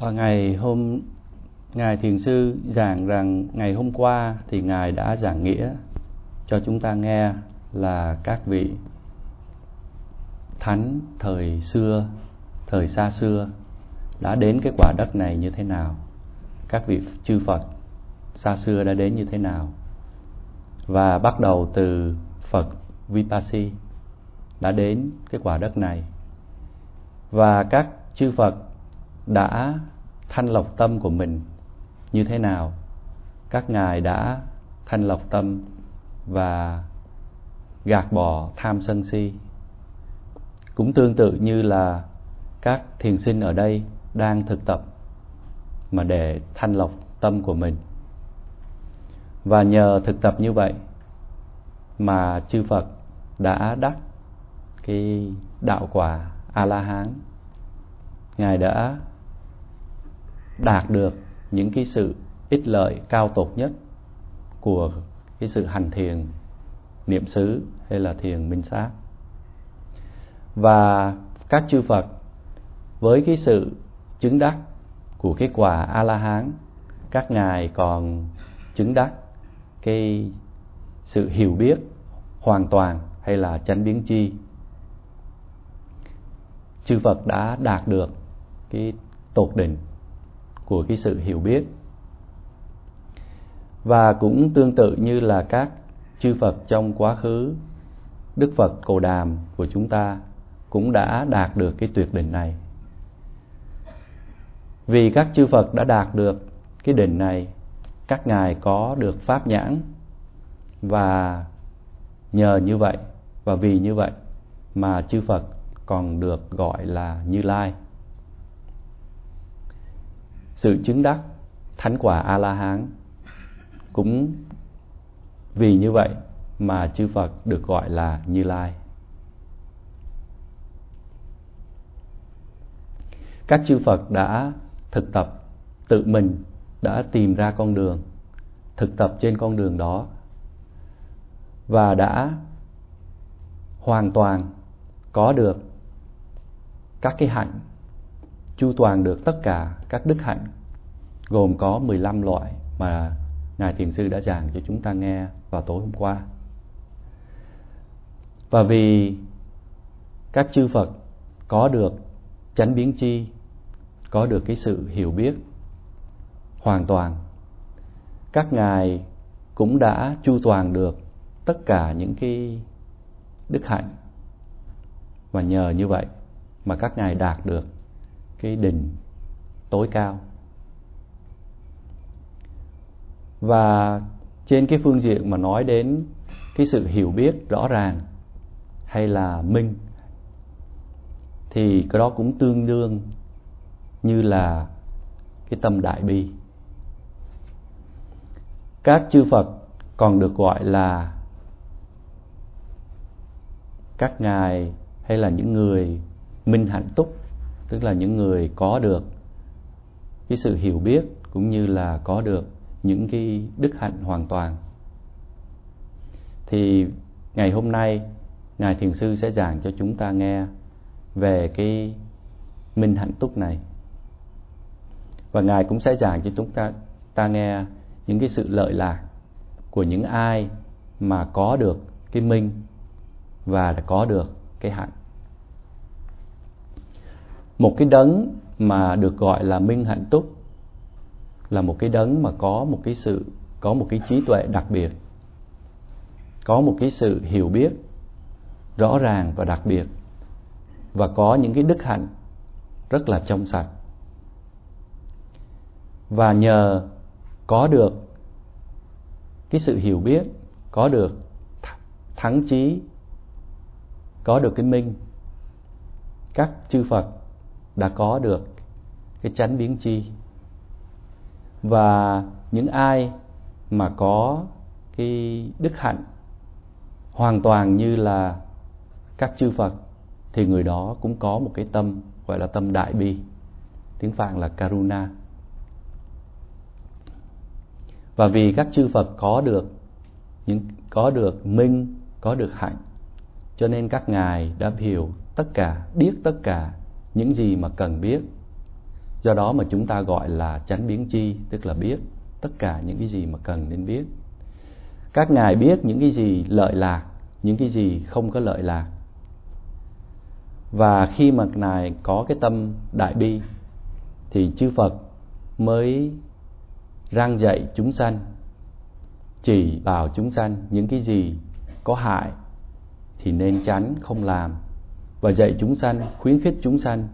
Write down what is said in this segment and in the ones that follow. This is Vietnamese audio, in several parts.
Và ngày hôm ngài thiền sư giảng rằng ngày hôm qua thì ngài đã giảng nghĩa cho chúng ta nghe là các vị thánh thời xưa, thời xa xưa đã đến cái quả đất này như thế nào. Các vị chư Phật xa xưa đã đến như thế nào. Và bắt đầu từ Phật Vipassi đã đến cái quả đất này. Và các chư Phật đã thanh lọc tâm của mình như thế nào? Các ngài đã thanh lọc tâm và gạt bỏ tham sân si. Cũng tương tự như là các thiền sinh ở đây đang thực tập mà để thanh lọc tâm của mình. Và nhờ thực tập như vậy mà chư Phật đã đắc cái đạo quả A La Hán. Ngài đã đạt được những cái sự ích lợi cao tột nhất của cái sự hành thiền niệm xứ hay là thiền minh sát và các chư Phật với cái sự chứng đắc của cái quả A La Hán các ngài còn chứng đắc cái sự hiểu biết hoàn toàn hay là chánh biến chi chư Phật đã đạt được cái tột đỉnh của cái sự hiểu biết. Và cũng tương tự như là các chư Phật trong quá khứ, Đức Phật Cồ Đàm của chúng ta cũng đã đạt được cái tuyệt đỉnh này. Vì các chư Phật đã đạt được cái đỉnh này, các ngài có được pháp nhãn. Và nhờ như vậy, và vì như vậy mà chư Phật còn được gọi là Như Lai sự chứng đắc thánh quả a la hán cũng vì như vậy mà chư phật được gọi là như lai. Các chư phật đã thực tập, tự mình đã tìm ra con đường, thực tập trên con đường đó và đã hoàn toàn có được các cái hạnh chu toàn được tất cả các đức hạnh gồm có 15 loại mà Ngài Thiền Sư đã giảng cho chúng ta nghe vào tối hôm qua. Và vì các chư Phật có được chánh biến chi, có được cái sự hiểu biết hoàn toàn, các Ngài cũng đã chu toàn được tất cả những cái đức hạnh và nhờ như vậy mà các ngài đạt được cái đỉnh tối cao. Và trên cái phương diện mà nói đến cái sự hiểu biết rõ ràng hay là minh, thì cái đó cũng tương đương như là cái tâm đại bi. Các chư phật còn được gọi là các ngài hay là những người minh hạnh túc tức là những người có được cái sự hiểu biết cũng như là có được những cái đức hạnh hoàn toàn. Thì ngày hôm nay, ngài thiền sư sẽ giảng cho chúng ta nghe về cái minh hạnh túc này. Và ngài cũng sẽ giảng cho chúng ta ta nghe những cái sự lợi lạc của những ai mà có được cái minh và có được cái hạnh một cái đấng mà được gọi là minh hạnh túc là một cái đấng mà có một cái sự, có một cái trí tuệ đặc biệt, có một cái sự hiểu biết rõ ràng và đặc biệt, và có những cái đức hạnh rất là trong sạch. Và nhờ có được cái sự hiểu biết, có được thắng trí, có được cái minh, các chư phật đã có được cái chánh biến chi. Và những ai mà có cái đức hạnh hoàn toàn như là các chư Phật thì người đó cũng có một cái tâm gọi là tâm đại bi, tiếng Phạn là Karuna. Và vì các chư Phật có được những, có được minh, có được hạnh, cho nên các ngài đã hiểu tất cả, biết tất cả những gì mà cần biết. Do đó mà chúng ta gọi là chánh biến chi, tức là biết tất cả những cái gì mà cần nên biết. Các ngài biết những cái gì lợi lạc, những cái gì không có lợi lạc. Và khi mà ngài có cái tâm đại bi, thì chư phật mới răng dạy chúng sanh, chỉ bảo chúng sanh những cái gì có hại thì nên tránh không làm và dạy chúng sanh, khuyến khích chúng sanh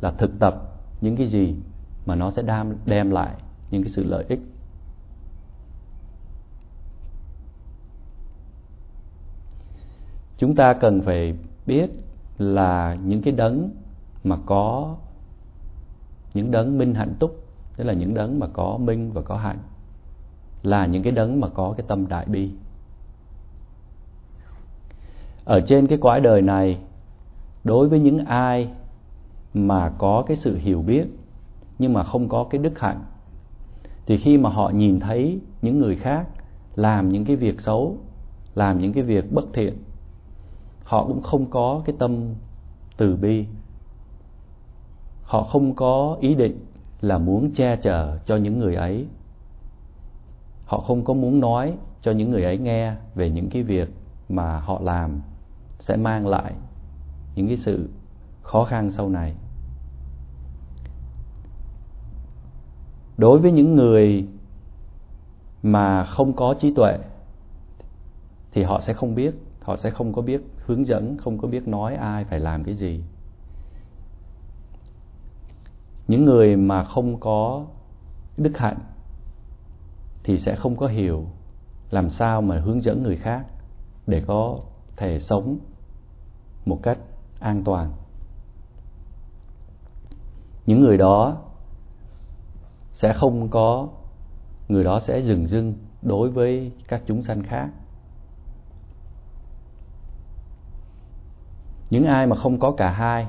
là thực tập những cái gì mà nó sẽ đem đem lại những cái sự lợi ích. Chúng ta cần phải biết là những cái đấng mà có những đấng minh hạnh túc, tức là những đấng mà có minh và có hạnh, là những cái đấng mà có cái tâm đại bi. Ở trên cái cõi đời này đối với những ai mà có cái sự hiểu biết nhưng mà không có cái đức hạnh, thì khi mà họ nhìn thấy những người khác làm những cái việc xấu, làm những cái việc bất thiện, họ cũng không có cái tâm từ bi. Họ không có ý định là muốn che chở cho những người ấy. Họ không có muốn nói cho những người ấy nghe về những cái việc mà họ làm sẽ mang lại những cái sự khó khăn sau này. Đối với những người mà không có trí tuệ thì họ sẽ không biết, họ sẽ không có biết hướng dẫn, không có biết nói ai phải làm cái gì. Những người mà không có đức hạnh thì sẽ không có hiểu làm sao mà hướng dẫn người khác để có thể sống một cách an toàn. Những người đó sẽ không có, người đó sẽ dừng dưng đối với các chúng sanh khác. Những ai mà không có cả hai,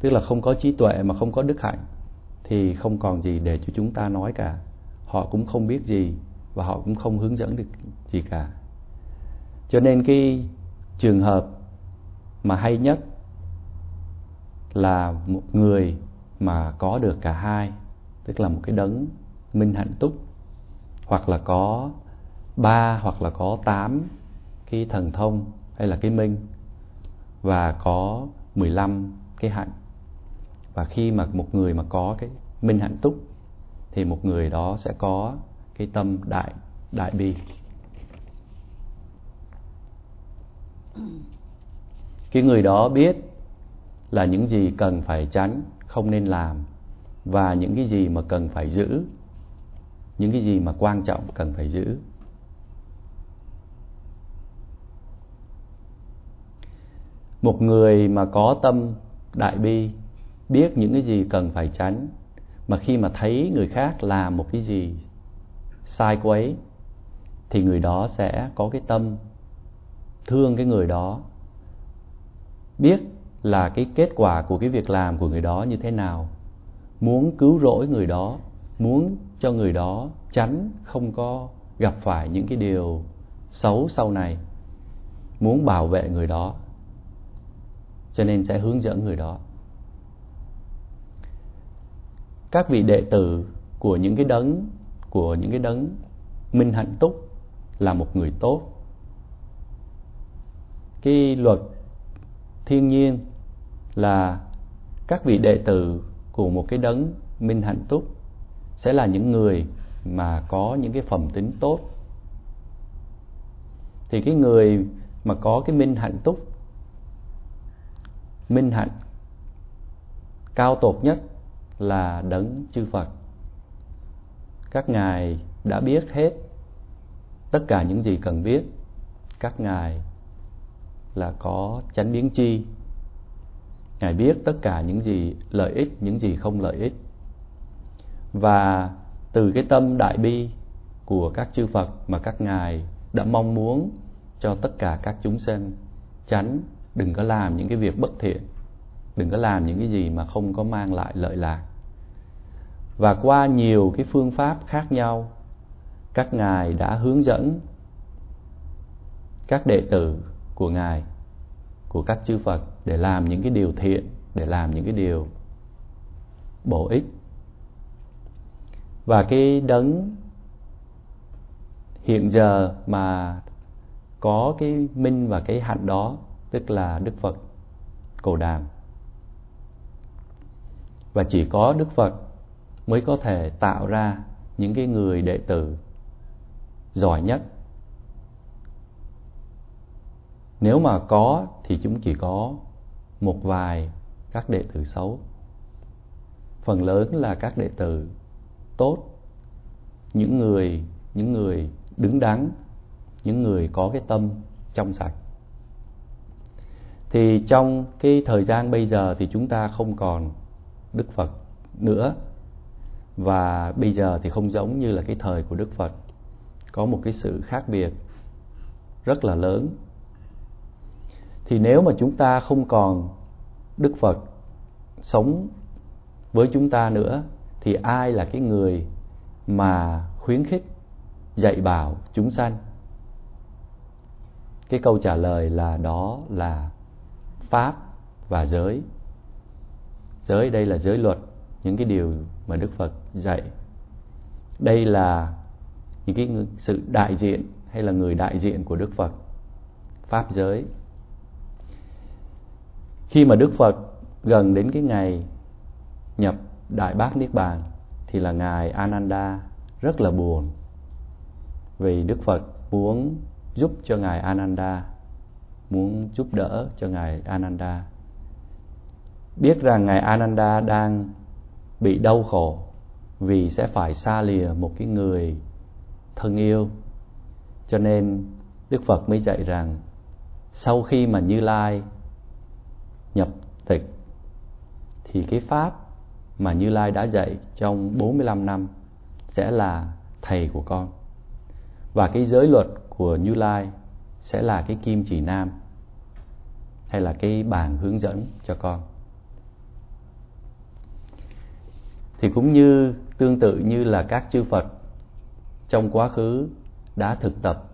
tức là không có trí tuệ mà không có đức hạnh, thì không còn gì để cho chúng ta nói cả. Họ cũng không biết gì và họ cũng không hướng dẫn được gì cả. Cho nên cái trường hợp mà hay nhất là một người mà có được cả hai, tức là một cái đấng minh hạnh túc, hoặc là có ba, hoặc là có tám cái thần thông hay là cái minh, và có 15 cái hạnh. Và khi mà một người mà có cái minh hạnh túc, thì một người đó sẽ có cái tâm đại đại bi. Cái người đó biết là những gì cần phải tránh, không nên làm, và những cái gì mà cần phải giữ, những cái gì mà quan trọng cần phải giữ. Một người mà có tâm đại bi, biết những cái gì cần phải tránh, mà khi mà thấy người khác làm một cái gì sai quấy thì người đó sẽ có cái tâm thương cái người đó, biết là cái kết quả của cái việc làm của người đó như thế nào. Muốn cứu rỗi người đó, muốn cho người đó tránh không có gặp phải những cái điều xấu sau này. Muốn bảo vệ người đó, cho nên sẽ hướng dẫn người đó. Các vị đệ tử của những cái đấng, của những cái đấng minh hạnh túc là một người tốt. Cái luật thiên nhiên là các vị đệ tử của một cái đấng minh hạnh túc sẽ là những người mà có những cái phẩm tính tốt thì cái người mà có cái minh hạnh túc, minh hạnh cao tột nhất là đấng chư Phật. Các ngài đã biết hết tất cả những gì cần biết. Các ngài là có chánh biến chi. Ngài biết tất cả những gì lợi ích, những gì không lợi ích. Và từ cái tâm đại bi của các chư Phật mà các ngài đã mong muốn cho tất cả các chúng sinh tránh đừng có làm những cái việc bất thiện đừng có làm những cái gì mà không có mang lại lợi lạc và qua nhiều cái phương pháp khác nhau các ngài đã hướng dẫn các đệ tử của ngài của các chư Phật để làm những cái điều thiện, để làm những cái điều bổ ích. Và cái đấng hiện giờ mà có cái minh và cái hạnh đó, tức là đức phật cổ đàm. Và chỉ có đức phật mới có thể tạo ra những cái người đệ tử giỏi nhất nếu mà có thì chúng chỉ có một vài các đệ tử xấu. Phần lớn là các đệ tử tốt, những người những người đứng đắn, những người có cái tâm trong sạch. Thì trong cái thời gian bây giờ thì chúng ta không còn đức phật nữa. Và bây giờ thì không giống như là cái thời của đức phật. Có một cái sự khác biệt rất là lớn thì nếu mà chúng ta không còn đức phật sống với chúng ta nữa, thì ai là cái người mà khuyến khích, dạy bảo chúng sanh? Cái câu trả lời là đó là pháp và giới. Giới, đây là giới luật, những cái điều mà đức phật dạy. Đây là những cái sự đại diện hay là người đại diện của đức phật. Pháp, giới khi mà đức phật gần đến cái ngày nhập đại bát niết bàn, thì là ngài ananda rất là buồn. Vì đức phật muốn giúp cho ngài ananda, muốn giúp đỡ cho ngài ananda. Biết rằng ngài ananda đang bị đau khổ vì sẽ phải xa lìa một cái người thân yêu. Cho nên đức phật mới dạy rằng, sau khi mà như lai nhập tịch, thì cái pháp mà Như Lai đã dạy trong 45 năm sẽ là thầy của con. Và cái giới luật của Như Lai sẽ là cái kim chỉ nam, hay là cái bàn hướng dẫn cho con. Thì cũng như, tương tự như là các chư Phật trong quá khứ đã thực tập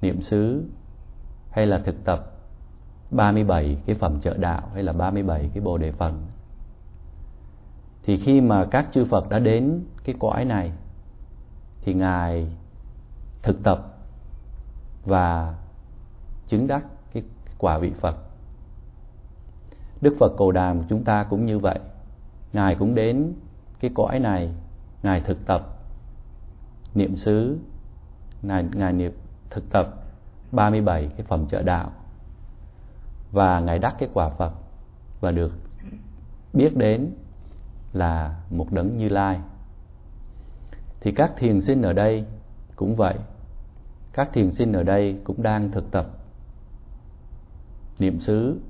niệm xứ hay là thực tập 37 cái phẩm trợ đạo hay là 37 cái bồ đề phần thì khi mà các chư Phật đã đến cái cõi này thì ngài thực tập và chứng đắc cái quả vị Phật. Đức Phật Cầu Đàm chúng ta cũng như vậy. Ngài cũng đến cái cõi này, ngài thực tập niệm xứ, ngài ngài niệm thực tập 37 cái phẩm trợ đạo và ngài đắc cái quả Phật và được biết đến là một đấng như lai. Thì các thiền sinh ở đây cũng vậy. Các thiền sinh ở đây cũng đang thực tập niệm xứ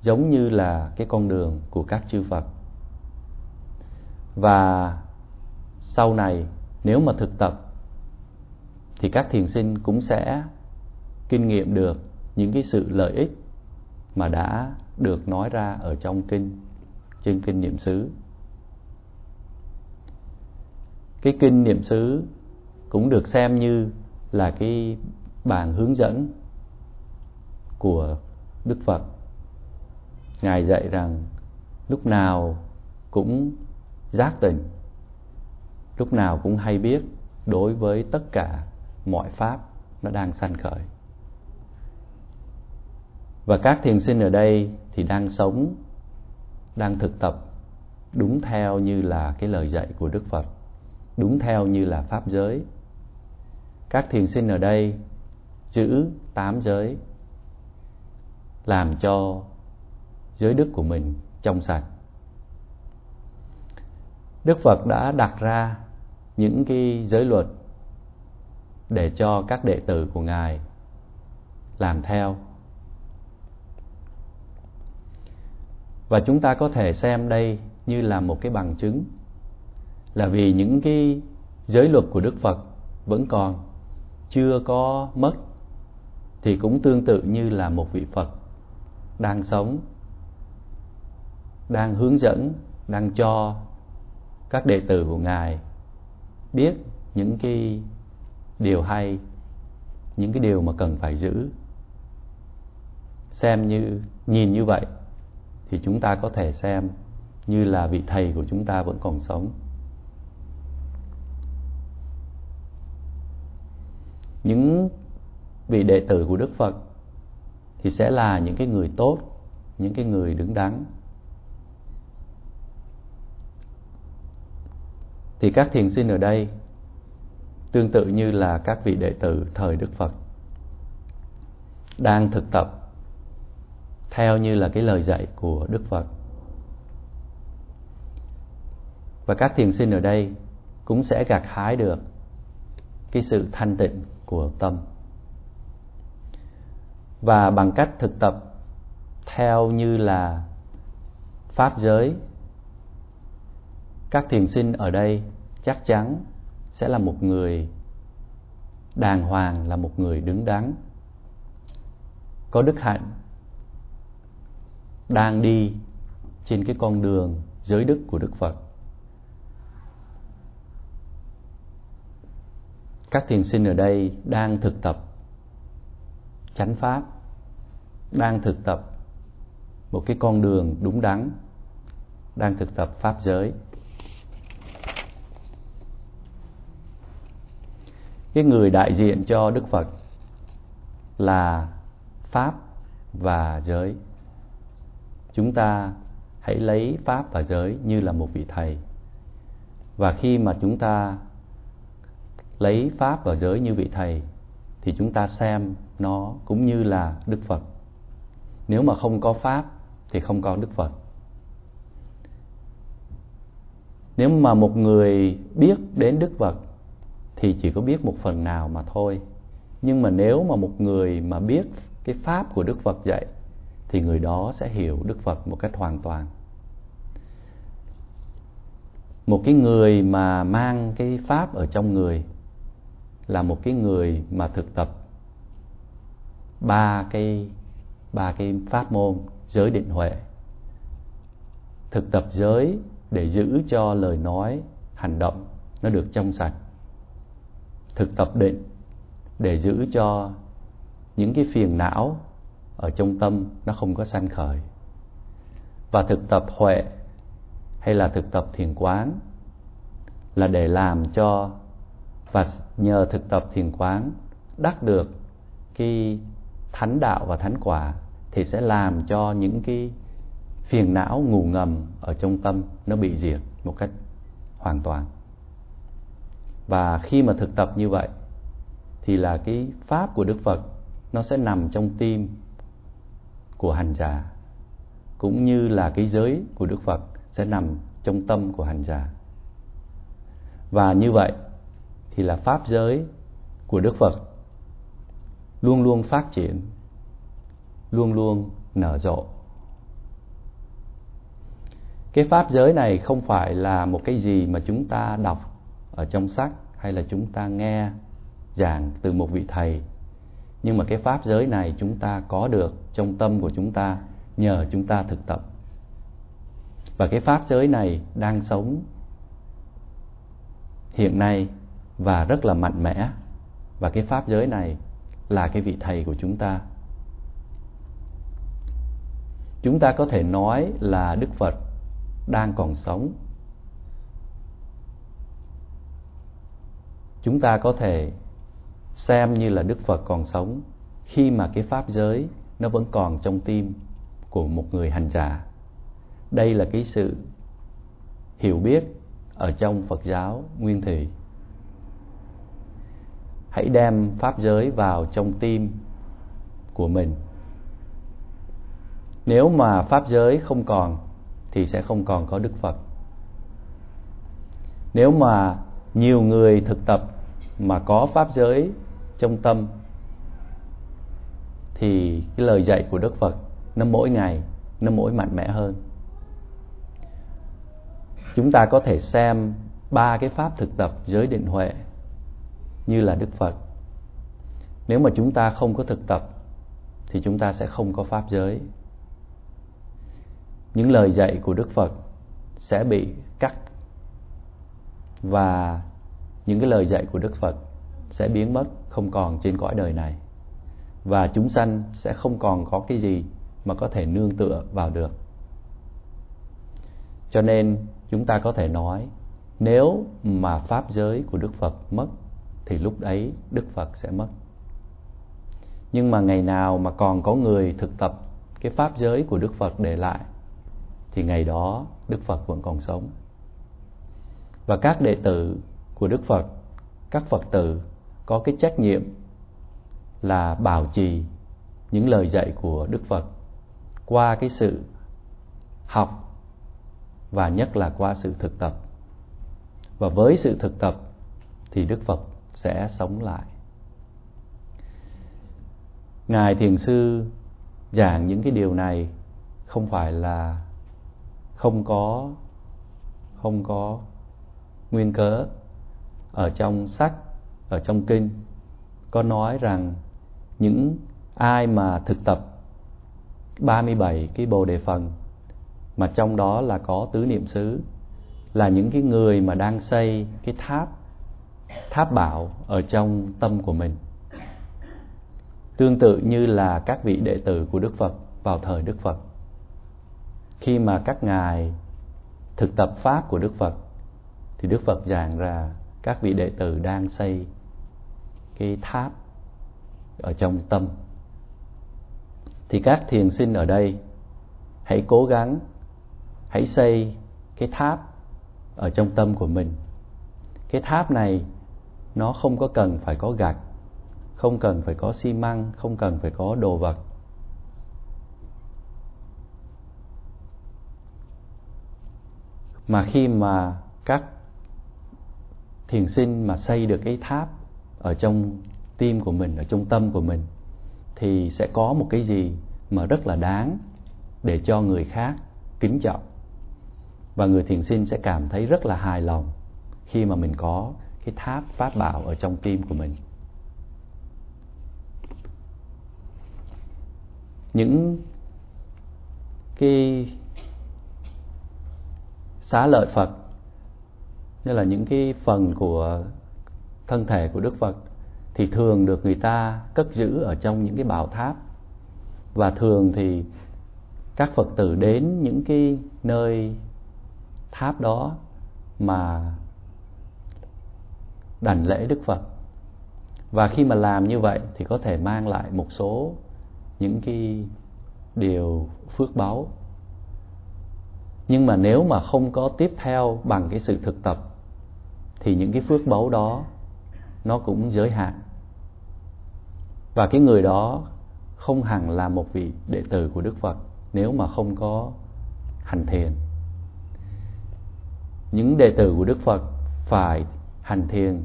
giống như là cái con đường của các chư Phật. Và sau này nếu mà thực tập thì các thiền sinh cũng sẽ kinh nghiệm được những cái sự lợi ích mà đã được nói ra ở trong kinh trên kinh niệm xứ cái kinh niệm xứ cũng được xem như là cái bản hướng dẫn của Đức Phật. Ngài dạy rằng lúc nào cũng giác tỉnh, lúc nào cũng hay biết đối với tất cả mọi pháp nó đang sanh khởi. Và các thiền sinh ở đây thì đang sống, đang thực tập đúng theo như là cái lời dạy của Đức Phật đúng theo như là pháp giới. Các thiền sinh ở đây giữ tám giới làm cho giới đức của mình trong sạch. Đức phật đã đặt ra những cái giới luật để cho các đệ tử của ngài làm theo. Và chúng ta có thể xem đây như là một cái bằng chứng là vì những cái giới luật của Đức Phật vẫn còn, chưa có mất, thì cũng tương tự như là một vị Phật đang sống, đang hướng dẫn, đang cho các đệ tử của ngài biết những cái điều hay, những cái điều mà cần phải giữ. Xem như, nhìn như vậy thì chúng ta có thể xem như là vị thầy của chúng ta vẫn còn sống. Những vị đệ tử của đức phật thì sẽ là những cái người tốt, những cái người đứng đắn. Thì các thiền sinh ở đây tương tự như là các vị đệ tử thời đức phật đang thực tập theo như là cái lời dạy của đức phật. Và các thiền sinh ở đây cũng sẽ gặt hái được cái sự thanh tịnh của tâm. Và bằng cách thực tập theo như là pháp giới, các thiền sinh ở đây chắc chắn sẽ là một người đàng hoàng, là một người đứng đắn, có đức hạnh đang đi trên cái con đường giới đức của đức phật. Các thiền sinh ở đây đang thực tập chánh pháp, đang thực tập một cái con đường đúng đắn, đang thực tập pháp giới. Cái người đại diện cho đức phật là pháp và giới chúng ta hãy lấy pháp và giới như là một vị thầy. Và khi mà chúng ta lấy pháp và giới như vị thầy, thì chúng ta xem nó cũng như là đức phật. Nếu mà không có pháp, thì không có đức phật. Nếu mà một người biết đến đức phật, thì chỉ có biết một phần nào mà thôi. Nhưng mà nếu mà một người mà biết cái pháp của đức phật dạy thì người đó sẽ hiểu đức phật một cách hoàn toàn. Một cái người mà mang cái pháp ở trong người là một cái người mà thực tập ba cái ba cái pháp môn giới định huệ. Thực tập giới để giữ cho lời nói, hành động nó được trong sạch. Thực tập định để giữ cho những cái phiền não ở trong tâm nó không có sanh khởi. Và thực tập huệ hay là thực tập thiền quán là để làm cho và nhờ thực tập thiền quán đắc được cái thánh đạo và thánh quả thì sẽ làm cho những cái phiền não ngủ ngầm ở trong tâm nó bị diệt một cách hoàn toàn. Và khi mà thực tập như vậy thì là cái pháp của đức phật nó sẽ nằm trong tim của hành giả cũng như là cái giới của đức phật sẽ nằm trong tâm của hành giả và như vậy thì là pháp giới của đức phật luôn luôn phát triển, luôn luôn nở rộ. Cái pháp giới này không phải là một cái gì mà chúng ta đọc ở trong sách hay là chúng ta nghe giảng từ một vị thầy nhưng mà cái pháp giới này chúng ta có được trong tâm của chúng ta, nhờ chúng ta thực tập. Và cái pháp giới này đang sống hiện nay và rất là mạnh mẽ. Và cái pháp giới này là cái vị thầy của chúng ta. Chúng ta có thể nói là đức phật đang còn sống. Chúng ta có thể xem như là đức phật còn sống, khi mà cái pháp giới nó vẫn còn trong tim của một người hành giả. Đây là cái sự hiểu biết ở trong phật giáo nguyên thủy. Hãy đem pháp giới vào trong tim của mình. Nếu mà pháp giới không còn, thì sẽ không còn có đức phật. Nếu mà nhiều người thực tập mà có pháp giới trong tâm, thì cái lời dạy của đức phật nó mỗi ngày, nó mỗi mạnh mẽ hơn. Chúng ta có thể xem ba cái pháp thực tập giới định huệ như là đức phật. Nếu mà chúng ta không có thực tập, thì chúng ta sẽ không có pháp giới. Những lời dạy của đức phật sẽ bị cắt, và những cái lời dạy của đức phật sẽ biến mất không còn trên cõi đời này. Và chúng sanh sẽ không còn có cái gì mà có thể nương tựa vào được. Cho nên chúng ta có thể nói, nếu mà pháp giới của đức phật mất, thì lúc ấy đức phật sẽ mất. Nhưng mà ngày nào mà còn có người thực tập cái pháp giới của đức phật để lại, thì ngày đó đức phật vẫn còn sống. Và các đệ tử của đức phật, các phật tử có cái trách nhiệm là bảo trì những lời dạy của đức phật qua cái sự học và nhất là qua sự thực tập. Và với sự thực tập thì đức phật sẽ sống lại. Ngài thiền sư giảng những cái điều này không phải là không có không có nguyên cớ ở trong sách ở trong kinh, có nói rằng những ai mà thực tập 37 cái bồ đề phần, mà trong đó là có tứ niệm xứ, là những cái người mà đang xây cái tháp tháp bảo ở trong tâm của mình. Tương tự như là các vị đệ tử của Đức Phật vào thời Đức Phật. Khi mà các ngài thực tập pháp của Đức Phật, thì Đức Phật giảng ra các vị đệ tử đang xây cái tháp ở trong tâm. Thì các thiền sinh ở đây, hãy cố gắng, hãy xây cái tháp ở trong tâm của mình. Cái tháp này, nó không có cần phải có gạch, không cần phải có xi măng, không cần phải có đồ vật. Mà khi mà các thiền sinh mà xây được cái tháp ở trong tim của mình, ở trong tâm của mình, thì sẽ có một cái gì mà rất là đáng để cho người khác kính trọng. Và người thiền sinh sẽ cảm thấy rất là hài lòng khi mà mình có cái tháp pháp bảo ở trong tim của mình. Những cái xá lợi Phật, như là những cái phần của thân thể của Đức Phật thì thường được người ta cất giữ ở trong những cái bảo tháp. Và thường thì các Phật tử đến những cái nơi tháp đó mà đảnh lễ Đức Phật. Và khi mà làm như vậy thì có thể mang lại một số những cái điều phước báu nhưng mà nếu mà không có tiếp theo bằng cái sự thực tập thì những cái phước báu đó nó cũng giới hạn. Và cái người đó không hẳn là một vị đệ tử của Đức Phật, nếu mà không có hành thiền. Những đệ tử của Đức Phật phải hành thiền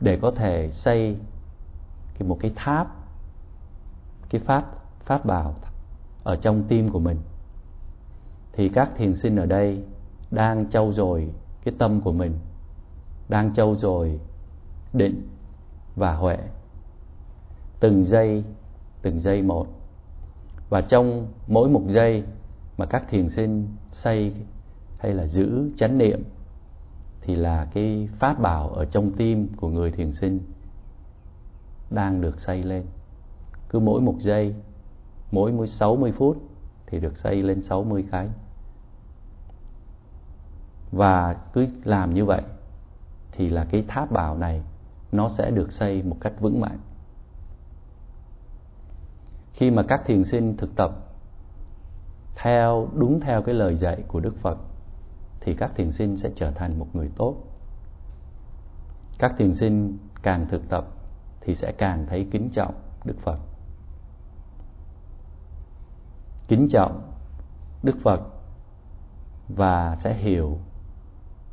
để có thể xây một cái tháp, cái pháp pháp bảo ở trong tim của mình. Thì các thiền sinh ở đây đang trau dồi cái tâm của mình, đang trau dồi định và huệ. Từng giây từng giây một. Và trong mỗi một giây mà các thiền sinh xây hay là giữ chánh niệm thì là cái pháp bảo ở trong tim của người thiền sinh đang được xây lên. Cứ mỗi một giây, mỗi 60 phút thì được xây lên 60 cái. Và cứ làm như vậy thì là cái tháp bảo này nó sẽ được xây một cách vững mạnh. Khi mà các thiền sinh thực tập theo, đúng theo cái lời dạy của Đức Phật, thì các thiền sinh sẽ trở thành một người tốt. Các thiền sinh càng thực tập thì sẽ càng thấy kính trọng Đức Phật. Kính trọng Đức Phật và sẽ hiểu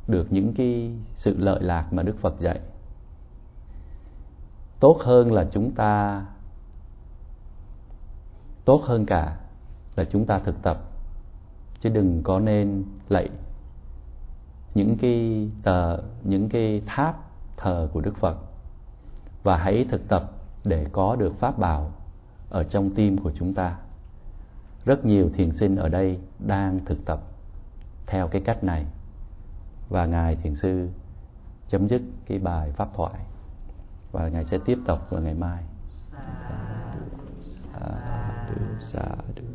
được những cái sự lợi lạc mà Đức Phật dạy. Tốt hơn là chúng ta, tốt hơn cả là chúng ta thực tập. Chứ đừng có nên lạy những cái tờ, những cái tháp thờ của Đức Phật. Và hãy thực tập để có được pháp bảo ở trong tim của chúng ta. Rất nhiều thiền sinh ở đây đang thực tập theo cái cách này. Và ngài thiền sư chấm dứt cái bài pháp thoại và ngài sẽ tiếp tục vào ngày mai. Sa du, sa du.